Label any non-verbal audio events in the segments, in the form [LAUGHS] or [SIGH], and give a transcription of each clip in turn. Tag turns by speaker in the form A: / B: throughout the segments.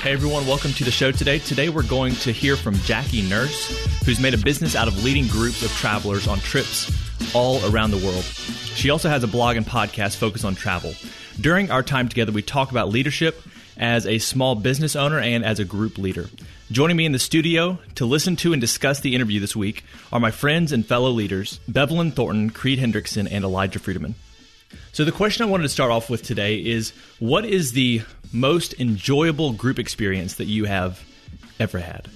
A: Hey everyone, welcome to the show today. Today we're going to hear from Jackie Nurse, who's made a business out of leading groups of travelers on trips all around the world. She also has a blog and podcast focused on travel. During our time together, we talk about leadership as a small business owner and as a group leader. Joining me in the studio to listen to and discuss the interview this week are my friends and fellow leaders, Bevelyn Thornton, Creed Hendrickson, and Elijah Friedeman. So, the question I wanted to start off with today is what is the most enjoyable group experience that you have ever had?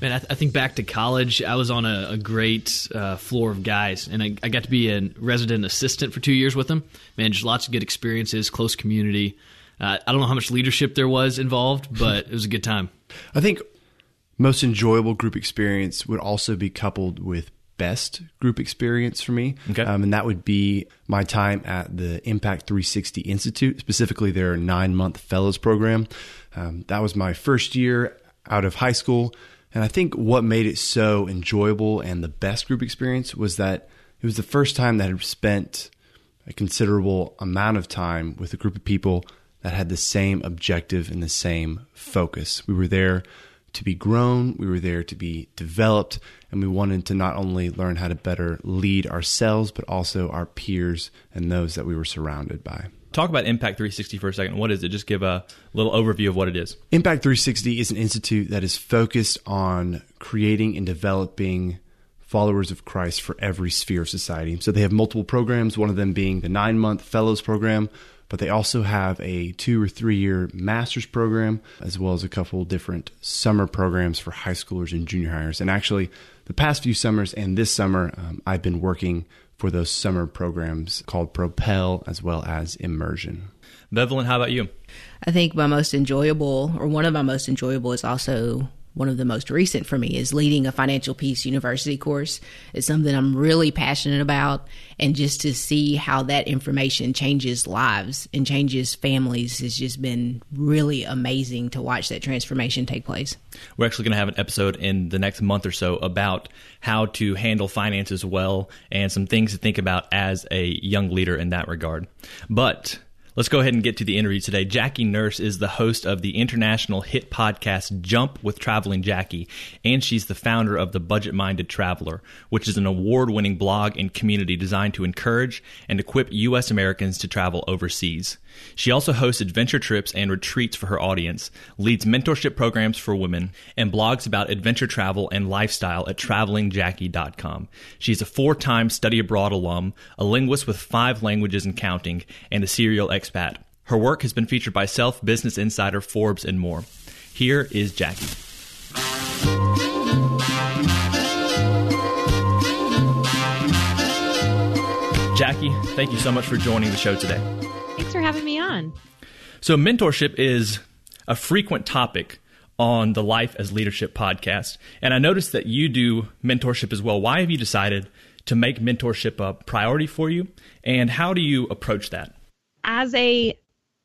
B: Man, I, th- I think back to college, I was on a, a great uh, floor of guys, and I, I, got to be a resident assistant for two years with them. Man, just lots of good experiences, close community. Uh, I don't know how much leadership there was involved, [LAUGHS] but it was a good time.
C: I think most enjoyable group experience would also be coupled with best group experience for me. Okay. Um, and that would be my time at the Impact 360 Institute, specifically their nine month fellows program. Um, that was my first year out of high school. And I think what made it so enjoyable and the best group experience was that it was the first time that I had spent a considerable amount of time with a group of people that had the same objective and the same focus. We were there to be grown, we were there to be developed, and we wanted to not only learn how to better lead ourselves, but also our peers and those that we were surrounded by.
A: Talk about Impact 360 for a second. What is it? Just give a little overview of what it is.
C: Impact 360 is an institute that is focused on creating and developing followers of Christ for every sphere of society. So they have multiple programs, one of them being the nine month fellows program, but they also have a two or three year master's program, as well as a couple different summer programs for high schoolers and junior hires. And actually, the past few summers and this summer, um, I've been working for those summer programs called Propel as well as Immersion.
A: Bevelyn, how about you?
D: I think my most enjoyable, or one of my most enjoyable, is also one of the most recent for me is leading a financial peace university course. It's something I'm really passionate about. And just to see how that information changes lives and changes families has just been really amazing to watch that transformation take place.
A: We're actually going to have an episode in the next month or so about how to handle finances well and some things to think about as a young leader in that regard. But Let's go ahead and get to the interview today. Jackie Nurse is the host of the international hit podcast Jump with Traveling Jackie, and she's the founder of The Budget Minded Traveler, which is an award winning blog and community designed to encourage and equip U.S. Americans to travel overseas. She also hosts adventure trips and retreats for her audience, leads mentorship programs for women, and blogs about adventure travel and lifestyle at travelingjackie.com. She's a four time study abroad alum, a linguist with five languages and counting, and a serial expat. Her work has been featured by Self, Business Insider, Forbes, and more. Here is Jackie. Jackie, thank you so much for joining the show today.
E: Thanks for having me on.
A: So, mentorship is a frequent topic on the Life as Leadership podcast. And I noticed that you do mentorship as well. Why have you decided to make mentorship a priority for you? And how do you approach that?
E: As a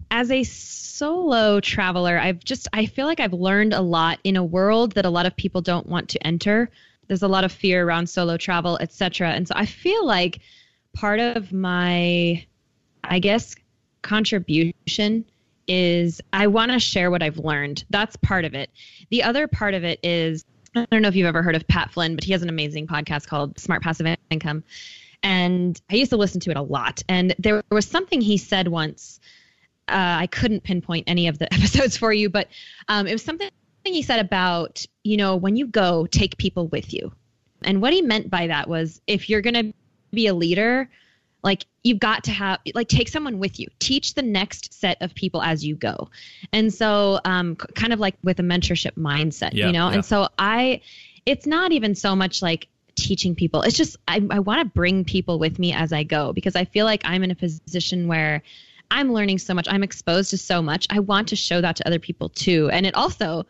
E: as a solo traveler, I've just I feel like I've learned a lot in a world that a lot of people don't want to enter. There's a lot of fear around solo travel, etc. And so I feel like part of my I guess contribution is I want to share what I've learned. That's part of it. The other part of it is I don't know if you've ever heard of Pat Flynn, but he has an amazing podcast called Smart Passive Income. And I used to listen to it a lot. And there was something he said once. Uh, I couldn't pinpoint any of the [LAUGHS] episodes for you, but um, it was something he said about, you know, when you go, take people with you. And what he meant by that was if you're going to be a leader, like you've got to have like take someone with you. Teach the next set of people as you go. And so um, kind of like with a mentorship mindset yeah, you know yeah. and so i it's not even so much like teaching people. It's just i, I want to bring people with me as i go because i feel like i'm in a position where i'm learning so much. I'm exposed to so much. I want to show that to other people too. And it also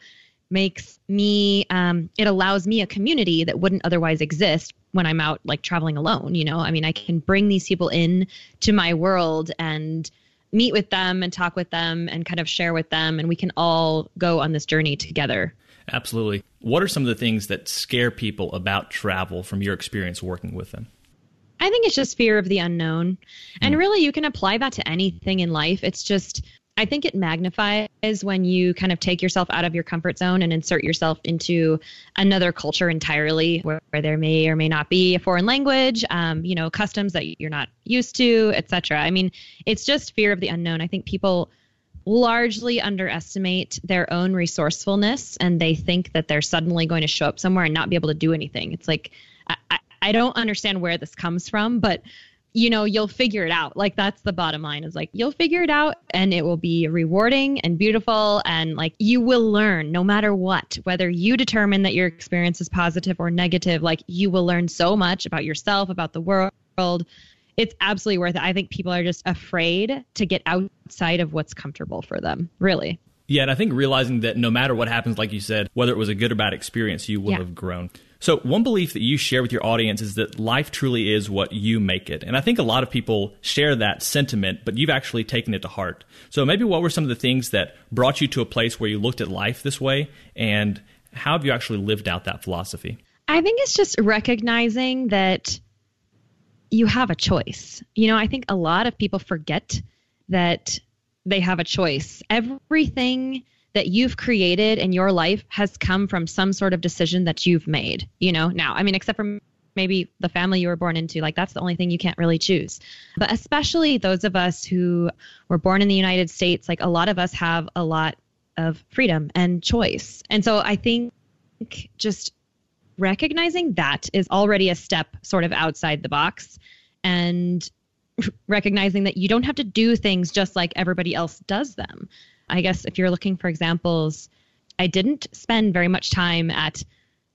E: makes me um, it allows me a community that wouldn't otherwise exist when I'm out like traveling alone. You know, I mean, I can bring these people in to my world and meet with them and talk with them and kind of share with them, and we can all go on this journey together.
A: Absolutely. What are some of the things that scare people about travel from your experience working with them?
E: I think it's just fear of the unknown. And hmm. really, you can apply that to anything in life. It's just I think it magnifies when you kind of take yourself out of your comfort zone and insert yourself into another culture entirely where, where there may or may not be a foreign language, um, you know, customs that you're not used to, etc. I mean, it's just fear of the unknown. I think people largely underestimate their own resourcefulness and they think that they're suddenly going to show up somewhere and not be able to do anything. It's like, I, I don't understand where this comes from, but you know, you'll figure it out. Like that's the bottom line is like you'll figure it out and it will be rewarding and beautiful and like you will learn no matter what, whether you determine that your experience is positive or negative, like you will learn so much about yourself, about the world. It's absolutely worth it. I think people are just afraid to get outside of what's comfortable for them, really.
A: Yeah, and I think realizing that no matter what happens, like you said, whether it was a good or bad experience, you will yeah. have grown. So, one belief that you share with your audience is that life truly is what you make it. And I think a lot of people share that sentiment, but you've actually taken it to heart. So, maybe what were some of the things that brought you to a place where you looked at life this way? And how have you actually lived out that philosophy?
E: I think it's just recognizing that you have a choice. You know, I think a lot of people forget that they have a choice. Everything that you've created in your life has come from some sort of decision that you've made, you know? Now, I mean, except for maybe the family you were born into, like that's the only thing you can't really choose. But especially those of us who were born in the United States, like a lot of us have a lot of freedom and choice. And so I think just recognizing that is already a step sort of outside the box and recognizing that you don't have to do things just like everybody else does them. I guess if you're looking for examples, I didn't spend very much time at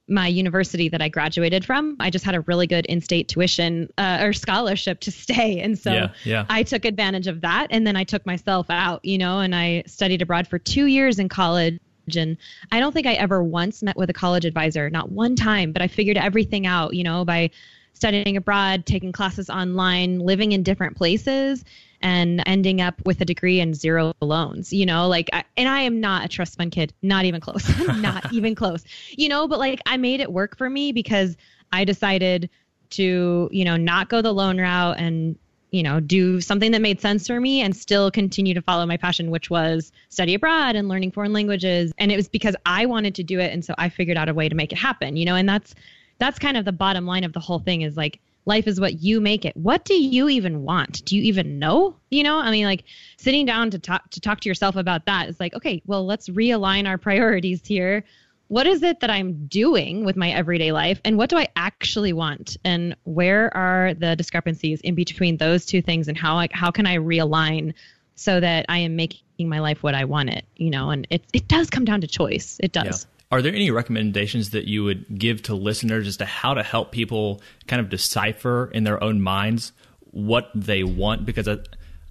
E: my university that I graduated from. I just had a really good in-state tuition uh, or scholarship to stay, and so yeah, yeah. I took advantage of that. And then I took myself out, you know, and I studied abroad for two years in college. And I don't think I ever once met with a college advisor, not one time. But I figured everything out, you know, by studying abroad, taking classes online, living in different places and ending up with a degree and zero loans, you know, like, I, and I am not a trust fund kid, not even close, [LAUGHS] not [LAUGHS] even close, you know, but like I made it work for me because I decided to, you know, not go the loan route and, you know, do something that made sense for me and still continue to follow my passion, which was study abroad and learning foreign languages. And it was because I wanted to do it. And so I figured out a way to make it happen, you know, and that's, that's kind of the bottom line of the whole thing is like, life is what you make it. What do you even want? Do you even know? You know, I mean, like sitting down to talk to talk to yourself about that is like, okay, well, let's realign our priorities here. What is it that I'm doing with my everyday life, and what do I actually want? And where are the discrepancies in between those two things, and how how can I realign so that I am making my life what I want it? You know, and it it does come down to choice. It does.
A: Yeah. Are there any recommendations that you would give to listeners as to how to help people kind of decipher in their own minds what they want? Because I,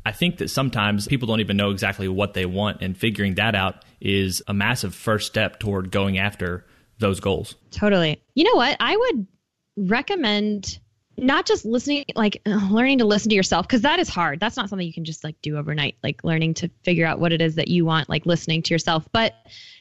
A: I think that sometimes people don't even know exactly what they want, and figuring that out is a massive first step toward going after those goals.
E: Totally. You know what? I would recommend not just listening like uh, learning to listen to yourself because that is hard. That's not something you can just like do overnight like learning to figure out what it is that you want like listening to yourself. But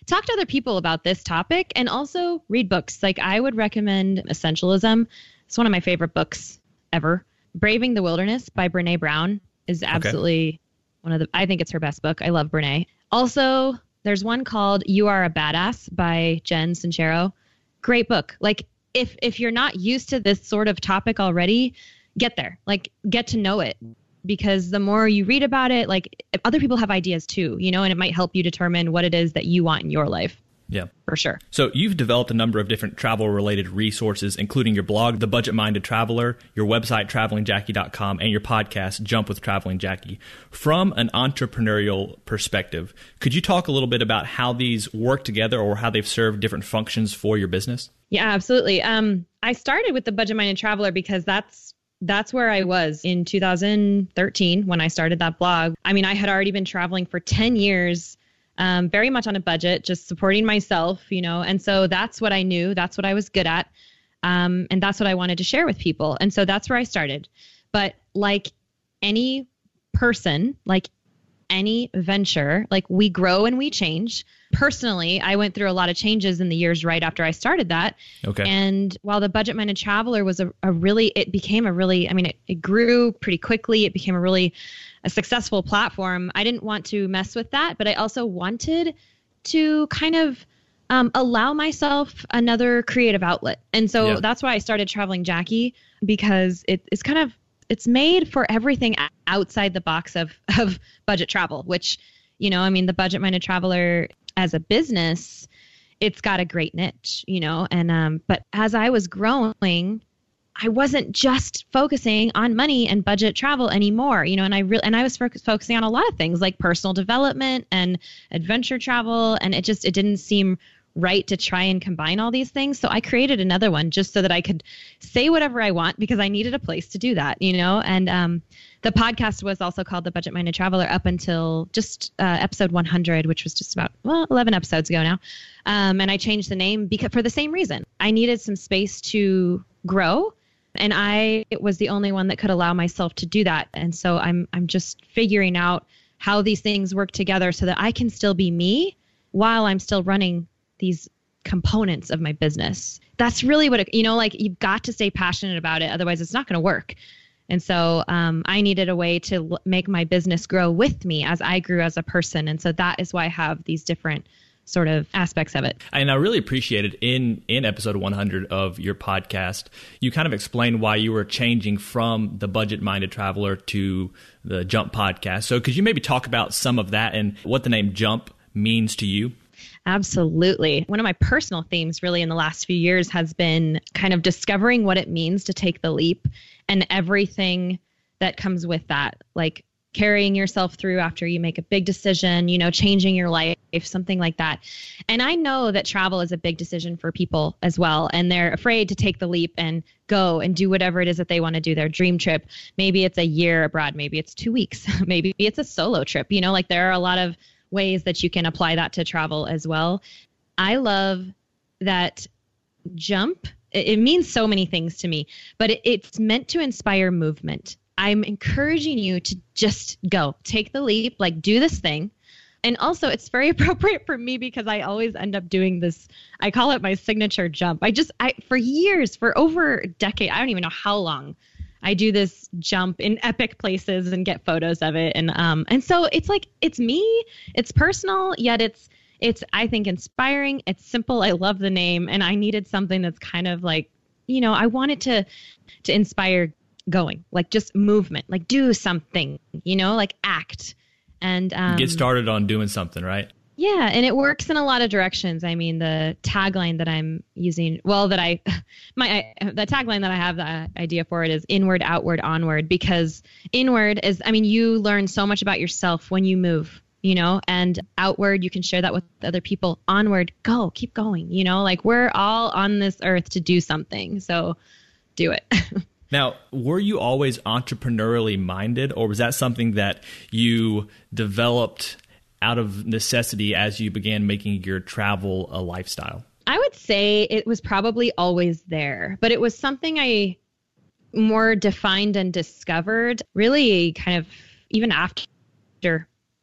E: talk to other people about this topic and also read books. Like i would recommend essentialism. It's one of my favorite books ever. Braving the wilderness by brene brown is absolutely okay. one of the i think it's her best book. I love brene. Also there's one called you are a badass by jen sincero. Great book. Like if if you're not used to this sort of topic already, get there. Like get to know it because the more you read about it, like other people have ideas too, you know, and it might help you determine what it is that you want in your life.
A: Yeah.
E: For sure.
A: So you've developed a number of different travel related resources, including your blog, The Budget Minded Traveler, your website, travelingjackie.com, and your podcast, Jump with Traveling Jackie. From an entrepreneurial perspective, could you talk a little bit about how these work together or how they've served different functions for your business?
E: Yeah, absolutely. Um, I started with The Budget Minded Traveler because that's that's where I was in 2013 when I started that blog. I mean, I had already been traveling for 10 years um, very much on a budget, just supporting myself, you know. And so that's what I knew. That's what I was good at. Um, and that's what I wanted to share with people. And so that's where I started. But like any person, like any venture, like we grow and we change. Personally, I went through a lot of changes in the years right after I started that.
A: Okay.
E: And while the budget minded traveler was a, a really, it became a really, I mean, it, it grew pretty quickly. It became a really a successful platform, I didn't want to mess with that, but I also wanted to kind of um, allow myself another creative outlet. And so yeah. that's why I started traveling Jackie because it, it's kind of it's made for everything outside the box of [LAUGHS] of budget travel, which you know, I mean, the budget minded traveler as a business, it's got a great niche, you know, and um, but as I was growing I wasn't just focusing on money and budget travel anymore, you know, and I really and I was fo- focusing on a lot of things like personal development and adventure travel and it just it didn't seem right to try and combine all these things. So I created another one just so that I could say whatever I want because I needed a place to do that, you know. And um, the podcast was also called The Budget Minded Traveler up until just uh, episode 100, which was just about well 11 episodes ago now. Um, and I changed the name because for the same reason. I needed some space to grow and I was the only one that could allow myself to do that. And so I'm I'm just figuring out how these things work together so that I can still be me while I'm still running these components of my business. That's really what it, you know. Like you've got to stay passionate about it, otherwise it's not going to work. And so um, I needed a way to l- make my business grow with me as I grew as a person. And so that is why I have these different sort of aspects of it.
A: And I really appreciated in in episode 100 of your podcast, you kind of explained why you were changing from the budget minded traveler to the Jump podcast. So could you maybe talk about some of that and what the name Jump means to you?
E: Absolutely. One of my personal themes, really, in the last few years has been kind of discovering what it means to take the leap and everything that comes with that. Like carrying yourself through after you make a big decision, you know, changing your life, something like that. And I know that travel is a big decision for people as well. And they're afraid to take the leap and go and do whatever it is that they want to do, their dream trip. Maybe it's a year abroad, maybe it's two weeks, [LAUGHS] maybe it's a solo trip. You know, like there are a lot of ways that you can apply that to travel as well. I love that jump. It, means so many things to me, but it's meant to inspire movement I'm encouraging you to just go, take the leap, like do this thing. And also, it's very [LAUGHS] appropriate for me because I always end up doing this. I call it my signature jump. I just, I for years, for over a decade, I don't even know how long, I do this jump in epic places and get photos of it. And um, and so it's like it's me. It's personal, yet it's it's I think inspiring. It's simple. I love the name, and I needed something that's kind of like you know I wanted to to inspire going, like just movement, like do something, you know, like act and um,
A: get started on doing something, right?
E: Yeah, and it works in a lot of directions. I mean, the tagline that I'm using, well, that I, [LAUGHS] my, the tagline that I have the idea for it is inward, outward, onward, because inward is, I mean, you learn so much about yourself when you move, you know, and outward, you can share that with other people. Onward, go, keep going, you know, like we're all on this earth to do something. So do it. [LAUGHS]
A: Now, were you always entrepreneurially minded, or was that something that you developed out of necessity as you began making your travel a lifestyle?
E: I would say it was probably always there, but it was something I more defined and discovered really kind of even after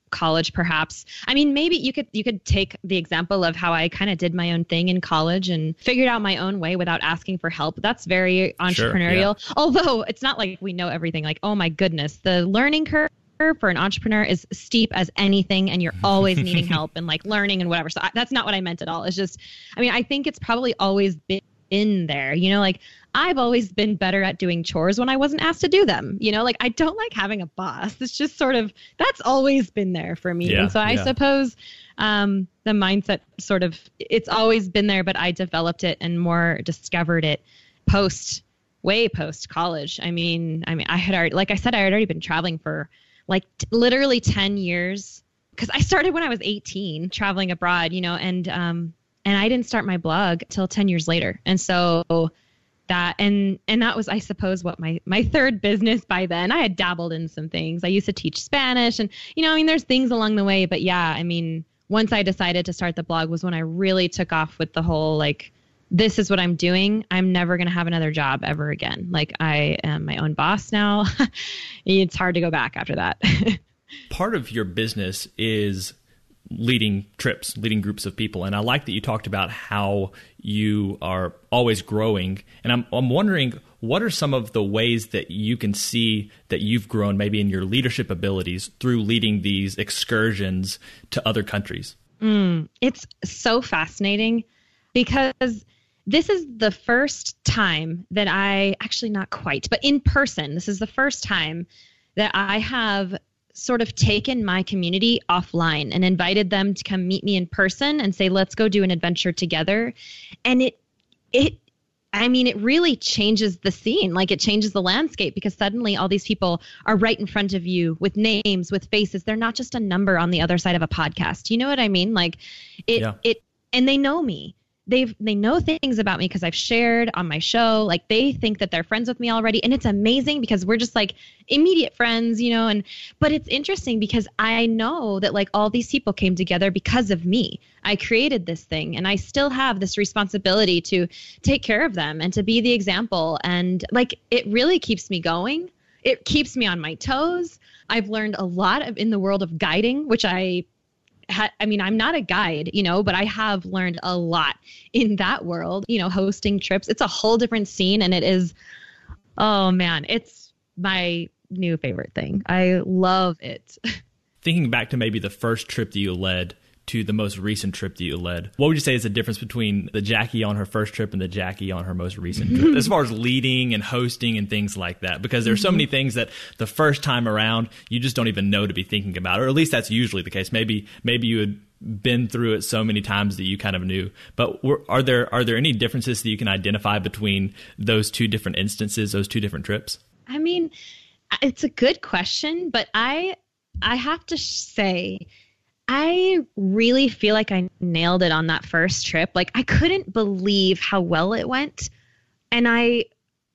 E: college perhaps i mean maybe you could you could take the example of how i kind of did my own thing in college and figured out my own way without asking for help that's very entrepreneurial sure, yeah. although it's not like we know everything like oh my goodness the learning curve for an entrepreneur is steep as anything and you're [LAUGHS] always needing help and like learning and whatever so I, that's not what i meant at all it's just i mean i think it's probably always been in there. You know, like I've always been better at doing chores when I wasn't asked to do them. You know, like I don't like having a boss. It's just sort of that's always been there for me. Yeah, and so I yeah. suppose um, the mindset sort of it's always been there, but I developed it and more discovered it post way post college. I mean, I mean, I had already, like I said, I had already been traveling for like t- literally 10 years because I started when I was 18 traveling abroad, you know, and, um, and I didn't start my blog till 10 years later. And so that, and, and that was, I suppose, what my, my third business by then. I had dabbled in some things. I used to teach Spanish and, you know, I mean, there's things along the way, but yeah, I mean, once I decided to start the blog was when I really took off with the whole like this is what I'm doing. I'm never going to have another job ever again. Like I am my own boss now. [LAUGHS] it's hard to go back after that. [LAUGHS]
A: Part of your business is leading trips, leading groups of people. And I like that you talked about how you are always growing. And I'm, I'm wondering what are some of the ways that you can see that you've grown maybe in your leadership abilities through leading these excursions to other countries?
E: Mm, it's so fascinating because this is the first time that I actually not quite, but in person, this is the first time that I have sort of taken my community offline and invited them to come meet me in person and say let's go do an adventure together and it it I mean, it really changes the scene. Like it changes the landscape because suddenly all these people are right in front of you with names, with faces. They're not just a number on the other side of a podcast. You know what I mean? Like it, yeah. it, and they know me they've they know things about me because I've shared on my show. Like they think that they're friends with me already, and it's amazing because we're just like immediate friends, you know. And but it's interesting because I know that like all these people came together because of me. I created this thing, and I still have this responsibility to take care of them and to be the example. And like it really keeps me going. It keeps me on my toes. I've learned a lot of in the world of guiding, which I ha- I mean, I'm not a guide, you know, but I have learned a lot in that world, you know, hosting trips. It's a whole different scene and it is, oh man, it's my new favorite thing. I love it. [LAUGHS]
A: Thinking back to maybe the first trip that you led, to the most recent trip that you led. What would you say is the difference between the Jackie on her first trip and the Jackie on her most recent trip, as far as leading and hosting and things like that? Because there's so many mm-hmm. things that the first time around you just don't even know to be thinking about, or at least that's usually the case. Maybe maybe you had been through it so many times that you kind of knew. But are there are there any differences that you can identify between those two different instances, those two different trips?
E: I mean, it's a good question, but I I have to say I really feel like I nailed it on that first trip. Like I couldn't believe how well it went. And I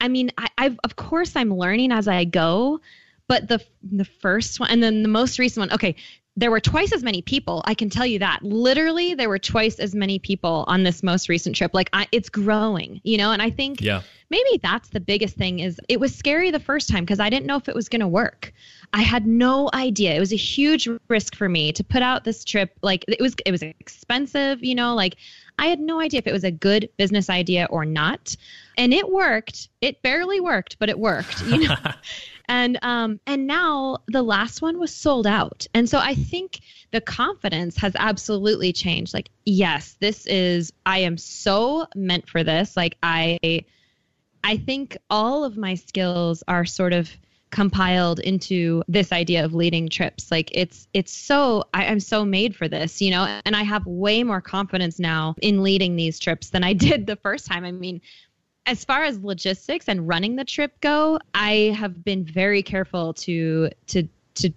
E: I mean, I, I've of course I'm learning as I go, but the the first one and then the most recent one, okay, there were twice as many people. I can tell you that. Literally, there were twice as many people on this most recent trip. Like I, it's growing, you know. And I think yeah. maybe that's the biggest thing. Is it was scary the first time because I didn't know if it was going to work. I had no idea. It was a huge risk for me to put out this trip. Like it was, it was expensive, you know. Like I had no idea if it was a good business idea or not. And it worked. It barely worked, but it worked. You know. [LAUGHS] and um and now the last one was sold out. And so i think the confidence has absolutely changed. Like yes this is i am so meant for this. Like i i think all of my skills are sort of compiled into this idea of leading trips. Like it's it's so I, i'm so made for this you know? And i have way more confidence now in leading these trips than i [LAUGHS] did the first time. I mean as far as logistics and running the trip go, I have been very careful to to to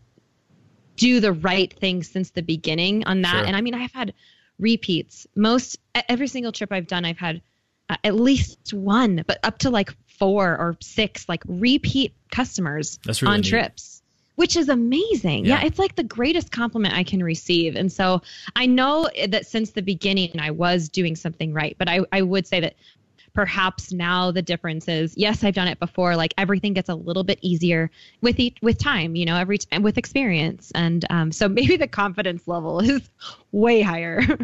E: do the right thing since the beginning on that. Sure. And I mean, I've had repeats. Most every single trip I've done, I've had uh, at least one, but up to like four or six like repeat customers really on neat. trips. Which is amazing. Yeah. yeah, it's like the greatest compliment I can receive. And so I know that since the beginning I was doing something right, but I, I would say that perhaps now the difference is yes i've done it before like everything gets a little bit easier with each, with time you know every time with experience. And um, so [LAUGHS] maybe the confidence level is way higher. [LAUGHS]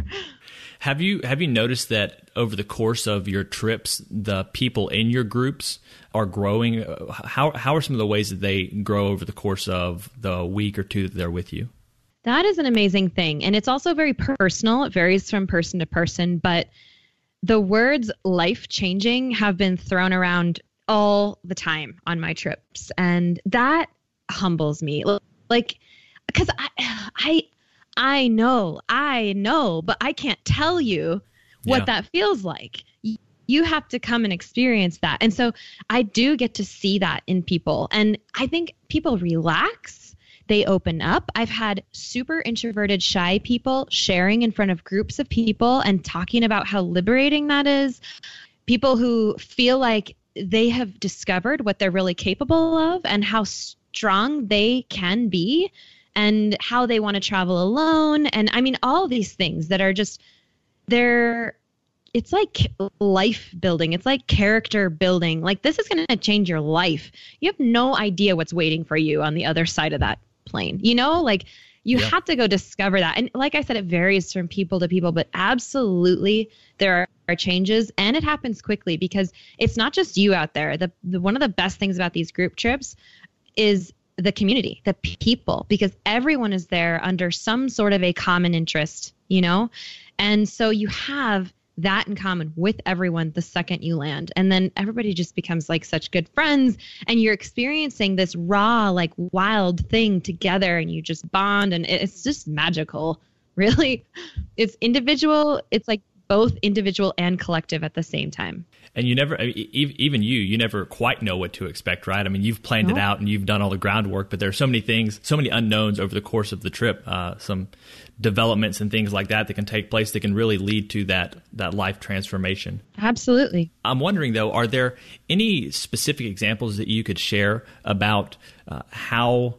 A: Have you have you noticed that over the course of your trips the people in your groups are growing? How how are some of the ways that they grow over the course of the week or two that they're with you?
E: That is an amazing thing. And it's also very personal. It varies from person to person but the words life changing have been thrown around all the time on my trips. And that humbles me. Like, because I, [SIGHS] I, I know, I know, but I can't tell you what yeah. that feels like. You have to come and experience that. And so I do get to see that in people. And I think people relax, they open up. I've had super introverted, shy people sharing in front of groups of people and talking about how liberating that is. People who feel like they have discovered what they're really capable of and how strong they can be and how they want to travel alone and i mean all these things that are just they're it's like life building it's like character building like this is going to change your life you have no idea what's waiting for you on the other side of that plane you know like you yeah. have to go discover that and like i said it varies from people to people but absolutely there are, are changes and it happens quickly because it's not just you out there the, the one of the best things about these group trips is the community, the people, because everyone is there under some sort of a common interest, you know? And so you have that in common with everyone the second you land. And then everybody just becomes like such good friends and you're experiencing this raw, like wild thing together and you just bond and it's just magical. [LAUGHS] Really. It's individual, it's like both individual and collective at the same time.
A: And you never even you you never quite know what to expect right? I mean you've planned no. it out and you've done all the groundwork but there are so many things so many unknowns over the course of the trip uh, some developments and things like that that can take place that can really lead to that that life transformation.
E: Absolutely.
A: I'm wondering though are there any specific examples that you could share about uh, how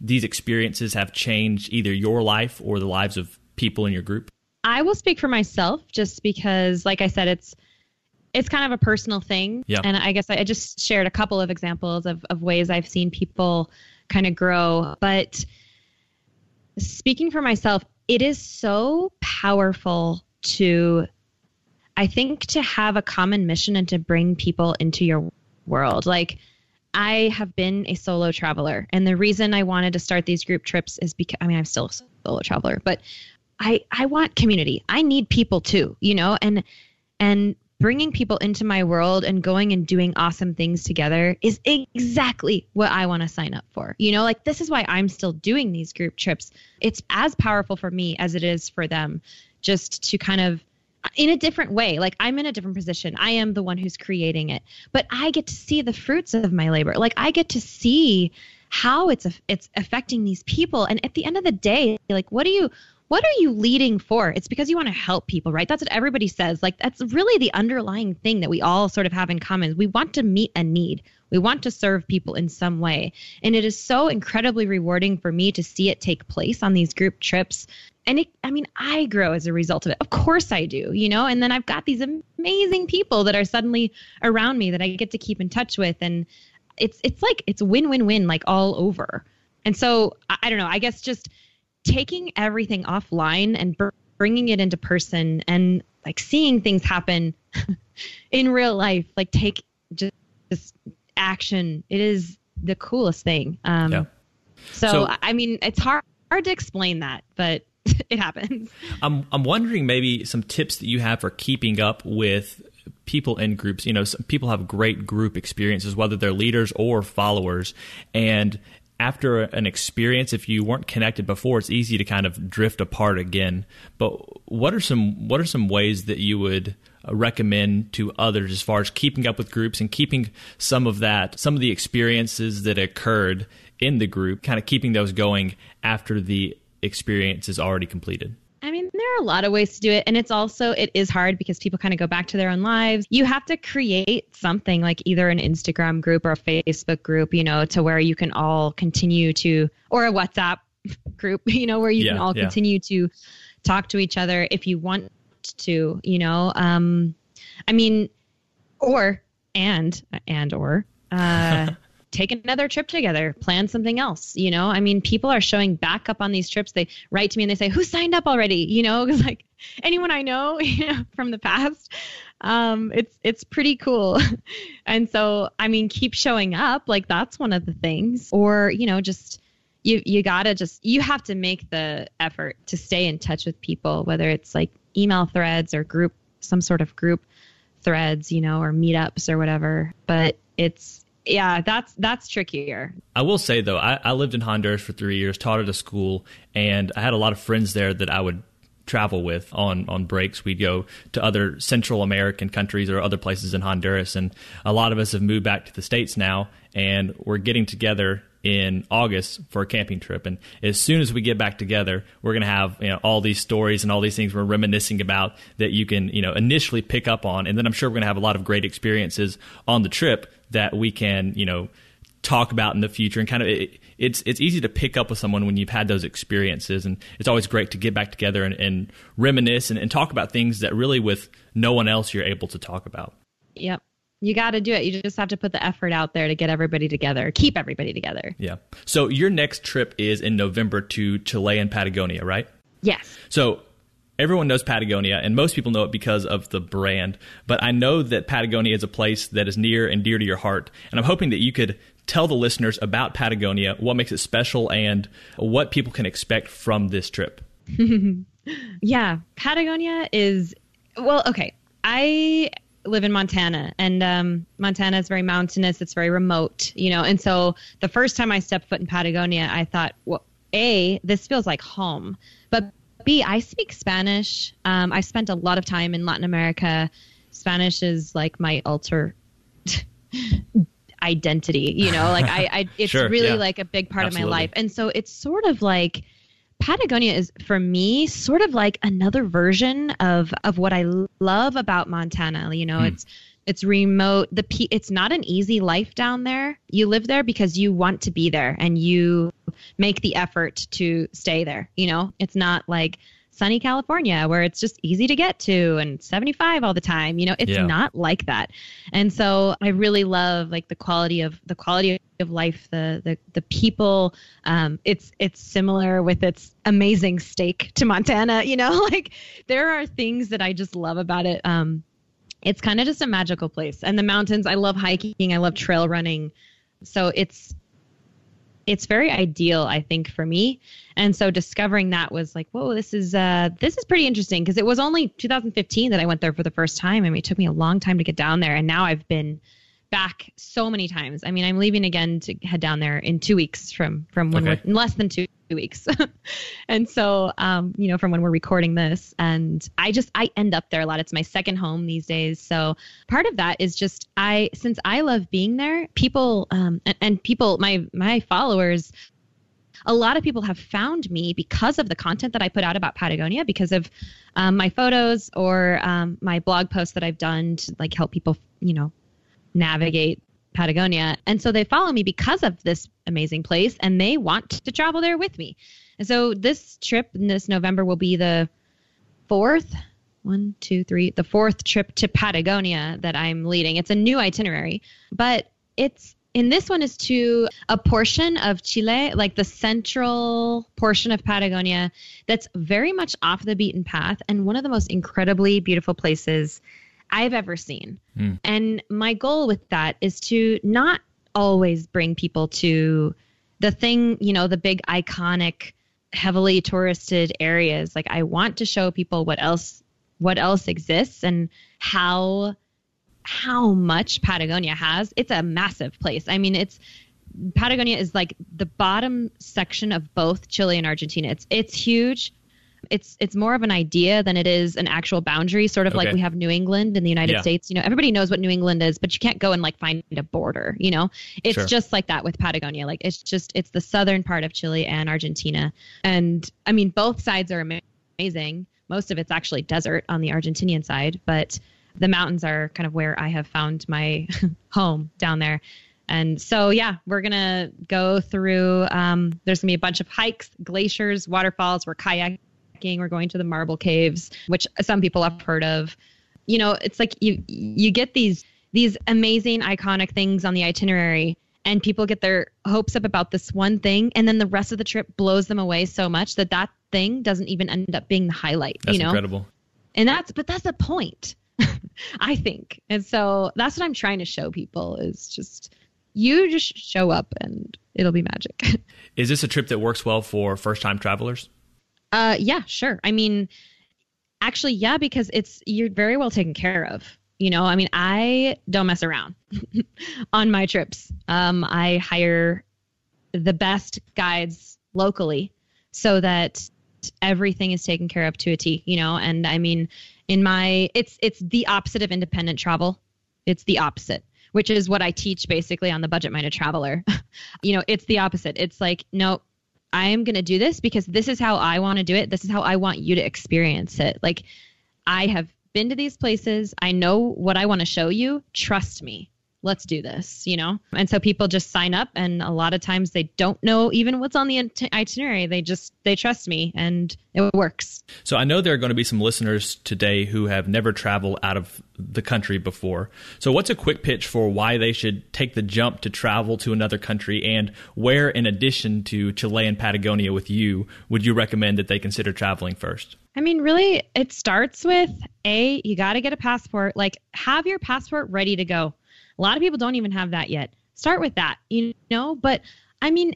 A: these experiences have changed either your life or the lives of people in your group
E: i will speak for myself just because like i said it's it's kind of a personal thing.
A: Yeah.
E: And I guess I just shared a couple of examples of, of ways I've seen people kind of grow. But speaking for myself, it is so powerful to, I think, to have a common mission and to bring people into your world. Like, I have been a solo traveler. And the reason I wanted to start these group trips is because, I mean, I'm still a solo traveler, but I, I want community. I need people too, you know, and, and bringing people into my world and going and doing awesome things together is exactly what I want to sign up for. You know, like this is why I'm still doing these group trips. It's as powerful for me as it is for them just to kind of in a different way. Like I'm in a different position. I am the one who's creating it, but I get to see the fruits of my labor. Like I get to see how it's it's affecting these people and at the end of the day like what do you what are you leading for? It's because you want to help people, right? That's what everybody says. Like that's really the underlying thing that we all sort of have in common. We want to meet a need. We want to serve people in some way. And it is so incredibly rewarding for me to see it take place on these group trips. And it, I mean, I grow as a result of it. Of course I do, you know? And then I've got these amazing people that are suddenly around me that I get to keep in touch with. And it's, it's like, it's win, win, win, like all over. And so I, I don't know, I guess just taking everything offline and br- bringing it into person and like seeing things happen [LAUGHS] in real life, like take just, just action. It is the coolest thing. Um, yeah. so, so, I mean, it's hard hard to explain that, but [LAUGHS] it happens.
A: I'm I'm wondering maybe some tips that you have for keeping up with people in groups. You know, some people have great group experiences, whether they're leaders or followers, and after an experience, if you weren't connected before, it's easy to kind of drift apart again. But what are some what are some ways that you would uh, recommend to others as far as keeping up with groups and keeping some of that some of the experiences that occurred in the group, kind of keeping those going after the experience is already completed?
E: I mean, there are a lot of ways to do it. And it's also, it is hard because people kind of go back to their own lives. You have to create something like either an Instagram group or a Facebook group, you know, to where you can all continue to, or a WhatsApp [LAUGHS] group, [LAUGHS] you know, where you yeah, can all yeah. continue to talk to each other if you want to, you know. Um, I mean, or, and, and, or, uh, [LAUGHS] take another trip together, plan something else. You know, I mean, people are showing back up on these trips. They write to me and they say, "Who signed up already?" You know, [LAUGHS] like anyone I know, [LAUGHS] you know, from the past, um, it's it's pretty cool. [LAUGHS] and so, I mean, keep showing up. Like that's one of the things. Or you know, just you you gotta just you have to make the effort to stay in touch with people, whether it's like email threads or group some sort of group threads, you know, or meetups or whatever. But it's yeah, that's that's trickier.
A: I will say though, I, I lived in Honduras for three years, taught at a school, and I had a lot of friends there that I would travel with on on breaks. We'd go to other Central American countries or other places in Honduras, and a lot of us have moved back to the states now, and we're getting together in August for a camping trip. And as soon as we get back together, we're going to have you know all these stories and all these things we're reminiscing about that you can you know initially pick up on, and then I'm sure we're going to have a lot of great experiences on the trip that we can you know talk about in the future and kind of it, it's it's easy to pick up with someone when you've had those experiences. And it's always great to get back together and, and reminisce and, and talk about things that really with no one else you're able to talk about.
E: Yep. You got to do it. You just have to put the effort out there to get everybody together keep everybody together.
A: Yeah. So your next trip is in november to chile and patagonia right?
E: Yes.
A: So everyone knows Patagonia, and most people know it because of the brand. But I know that Patagonia is a place that is near and dear to your heart, and I'm hoping that you could tell the listeners about Patagonia, what makes it special, and what people can expect from this trip. [LAUGHS]
E: yeah, Patagonia is well, okay. I live in Montana, and um, Montana is very mountainous. It's very remote, you know. And so the first time I stepped foot in Patagonia, I thought, well, a this feels like home, but B I speak Spanish. Um, I spent a lot of time in Latin America. Spanish is like my alter [LAUGHS] identity you know like i, I it's sure, really yeah. like a big part Absolutely. of my life and so it's sort of like patagonia is for me sort of like another version of of what i love about montana you know hmm. it's it's remote the p it's not an easy life down there you live there because you want to be there and you make the effort to stay there you know it's not like sunny California where it's just easy to get to and 75 all the time. You know, it's yeah. not like that. And so I really love like the quality of the quality of life, the the the people. Um, it's it's similar with its amazing steak to Montana. You know, [LAUGHS] like there are things that I just love about it. Um, it's kind of just a magical place, and the mountains. I love hiking. I love trail running. So it's it's very ideal, I think, for me. And so discovering that was like, whoa, this is uh, this is pretty interesting because it was only 2015 that I went there for the first time. I mean, it took me a long time to get down there, and now I've been back so many times. I mean, I'm leaving again to head down there in two weeks from from when okay. we're less than two [LAUGHS] weeks, [LAUGHS] and so um, you know from when we're recording this, and I just I end up there a lot. It's my second home these days. So part of that is just I since I love being there, people um, and, and people my my followers a lot of people have found me because of the content that I put out about Patagonia, because of um, my photos or um, my blog posts that I've done to like help people, you know, navigate Patagonia. And so they follow me because of this amazing place and they want to travel there with me. And so this trip in this November will be the fourth, one, two, three, the fourth trip to Patagonia that I'm leading. It's a new itinerary, but it's in this one is to a portion of Chile, like the central portion of Patagonia, that's very much off the beaten path and one of the most incredibly beautiful places I've ever seen. Mm. And my goal with that is to not always bring people to the thing, you know, the big iconic, heavily touristed areas. Like I want to show people what else what else exists and how how much Patagonia has. It's a massive place. I mean, it's Patagonia is like the bottom section of both Chile and Argentina. It's it's huge it's it's more of an idea than it is an actual boundary. Sort of okay. like we have New England in the United yeah. States. You know, everybody knows what New England is, but you can't go and like find a border. You know, it's sure. just like that with Patagonia. Like it's just it's the southern part of Chile and Argentina, and I mean both sides are amazing. Most of it's actually desert on the Argentinian side, but the mountains are kind of where I have found my [LAUGHS] home down there. And so, yeah, we're going to go through. Um, there's going to be a bunch of hikes, glaciers, waterfalls. We're kayaking we're going to the marble caves, which some people have heard of. You know, it's like you you get these these amazing iconic things on the itinerary and people get their hopes up about this one thing and then the rest of the trip blows them away so much that that thing doesn't even end up being the highlight,
A: that's
E: you know?
A: incredible.
E: And that's but that's the point. [LAUGHS] I think. And so that's what I'm trying to show people is just you just show up and it'll be magic. [LAUGHS]
A: Is this a trip that works well for first time travelers?
E: Uh, yeah, sure. I mean, Actually, yeah, because it's you're very well taken care of. You know, I mean, I don't mess around [LAUGHS] on my trips. Um, I hire the best guides locally so that everything is taken care of to a T, you know, and I mean in my it's it's the opposite of independent travel. It's the opposite, which is what I teach basically on the budget minded traveler. [LAUGHS] you know, it's the opposite. It's like, no, I am going to do this because this is how I want to do it. This is how I want you to experience it. Like I have been to these places. I know what I want to show you. Trust me let's do this, you know? And so people just sign up and a lot of times they don't know even what's on the itinerary. They just they trust me and it works.
A: So I know there are going to be some listeners today who have never traveled out of the country before. So what's a quick pitch for why they should take the jump to travel to another country and where in addition to Chile and Patagonia with you would you recommend that they consider traveling first?
E: I mean, really, it starts with A, you got to get a passport. Like, have your passport ready to go. A lot of people don't even have that yet. Start with that, you know? But I mean,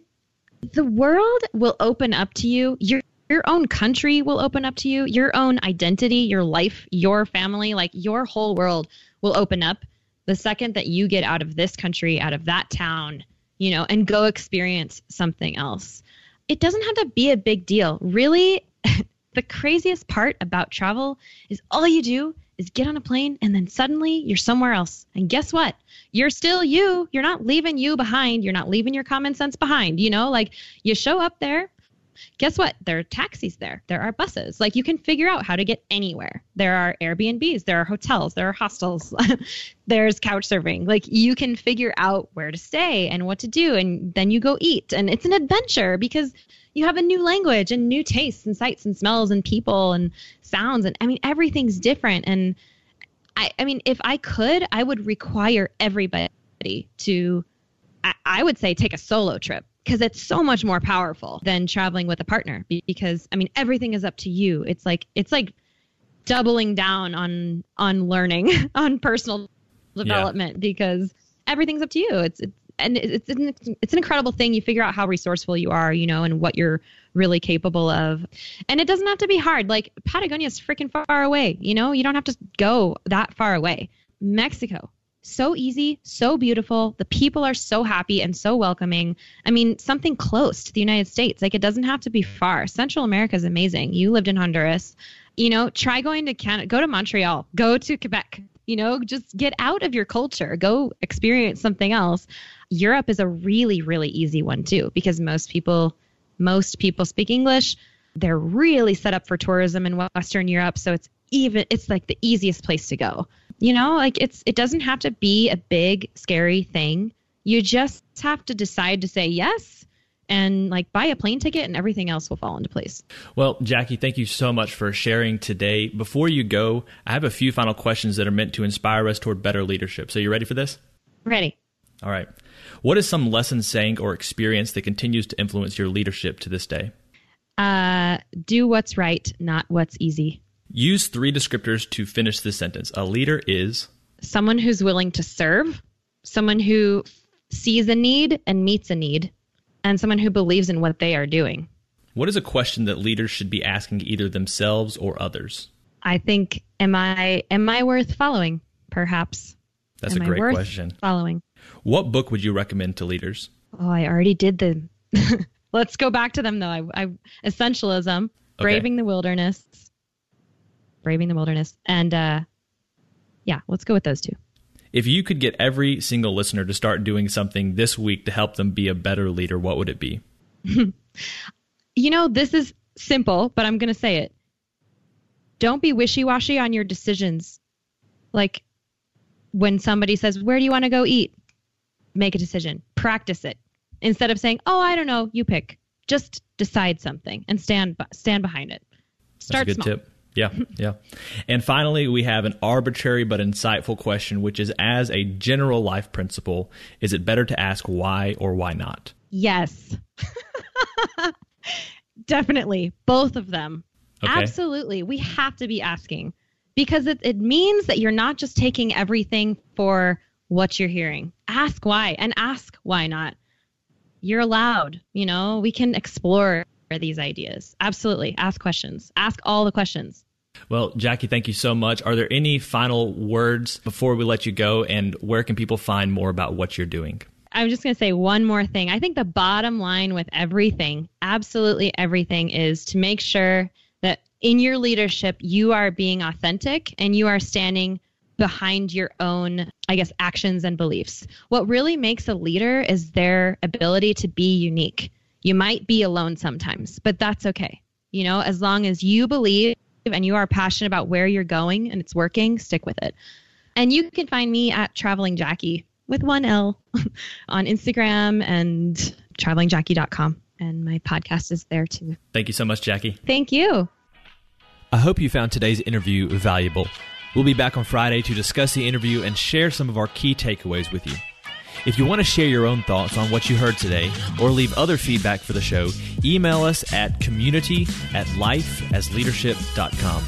E: the world will open up to you. Your your own country will open up to you. Your own identity, your life, your family, like your whole world will open up the second that you get out of this country, out of that town, you know, and go experience something else. It doesn't have to be a big deal. Really, [LAUGHS] the craziest part about travel is all you do is get on a plane and then suddenly you're somewhere else. And guess what? You're still you. You're not leaving you behind. You're not leaving your common sense behind. You know, like you show up there. Guess what? There are taxis there. There are buses. Like you can figure out how to get anywhere. There are Airbnbs. There are hotels. There are hostels. [LAUGHS] There's couch surfing. Like you can figure out where to stay and what to do. And then you go eat. And it's an adventure because you have a new language and new tastes and sights and smells and people and sounds and I mean everything's different and I I mean if I could I would require everybody to I, I would say take a solo trip because it's so much more powerful than traveling with a partner because I mean everything is up to you it's like it's like doubling down on on learning [LAUGHS] on personal development yeah. because everything's up to you it's, it's and it's an, it's an incredible thing. You figure out how resourceful you are, you know, and what you're really capable of. And it doesn't have to be hard. Like Patagonia is freaking far away, you know, you don't have to go that far away. Mexico, so easy, so beautiful. The people are so happy and so welcoming. I mean, something close to the United States. Like it doesn't have to be far. Central America is amazing. You lived in Honduras. You know, try going to Canada, go to Montreal, go to Quebec. You know, just get out of your culture, go experience something else. Europe is a really, really easy one too, because most people most people speak English. They're really set up for tourism in Western Europe, so it's even it's like the easiest place to go. You know, like it's it doesn't have to be a big scary thing. You just have to decide to say yes and like buy a plane ticket and everything else will fall into place.
A: Well, Jackie, thank you so much for sharing today. Before you go, I have a few final questions that are meant to inspire us toward better leadership. So you ready for this?
E: Ready.
A: All right. What is some lesson, saying, or experience that continues to influence your leadership to this day?
E: Uh, do what's right, not what's easy.
A: Use three descriptors to finish this sentence. A leader is
E: someone who's willing to serve, someone who sees a need and meets a need, and someone who believes in what they are doing.
A: What is a question that leaders should be asking either themselves or others?
E: I think am I am I worth following? Perhaps.
A: That's am a great question.
E: Following.
A: What book would you recommend to leaders?
E: Oh, I already did the. [LAUGHS] Let's go back to them though. I, I essentialism, okay. braving the wilderness, braving the wilderness, and uh, yeah, let's go with those two.
A: If you could get every single listener to start doing something this week to help them be a better leader, what would it be? [LAUGHS]
E: you know, this is simple, but I'm going to say it. Don't be wishy washy on your decisions. Like when somebody says, Where do you want to go eat? make a decision, practice it instead of saying, "Oh, I don't know, you pick." Just decide something and stand stand behind it. Start
A: That's a good
E: small.
A: tip. Yeah, yeah. And finally, we have an arbitrary but insightful question, which is as a general life principle, is it better to ask why or why not?
E: Yes. [LAUGHS] Definitely. Both of them. Okay. Absolutely. We have to be asking because it, it means that you're not just taking everything for what you're hearing. Ask why and ask why not. You're allowed, you know, we can explore these ideas. Absolutely. Ask questions. Ask all the questions.
A: Well, Jackie, thank you so much. Are there any final words before we let you go? And where can people find more about what you're doing?
E: I'm just going to say one more thing. I think the bottom line with everything, absolutely everything, is to make sure that in your leadership, you are being authentic and you are standing behind your own, I guess, actions and beliefs. What really makes a leader is their ability to be unique. You might be alone sometimes, but that's okay. You know, as long as you believe and you are passionate about where you're going and it's working, stick with it. And you can find me at Traveling Jackie with one L [LAUGHS] on Instagram and travelingjackie.com. And my podcast is there too.
A: Thank you so much, Jackie.
E: Thank you.
A: I hope you found today's interview valuable. We'll be back on Friday to discuss the interview and share some of our key takeaways with you. If you want to share your own thoughts on what you heard today or leave other feedback for the show, email us at community at lifeasleadership.com.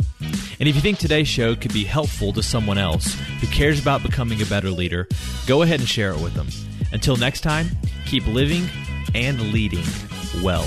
A: And if you think today's show could be helpful to someone else who cares about becoming a better leader, go ahead and share it with them. Until next time, keep living and leading well.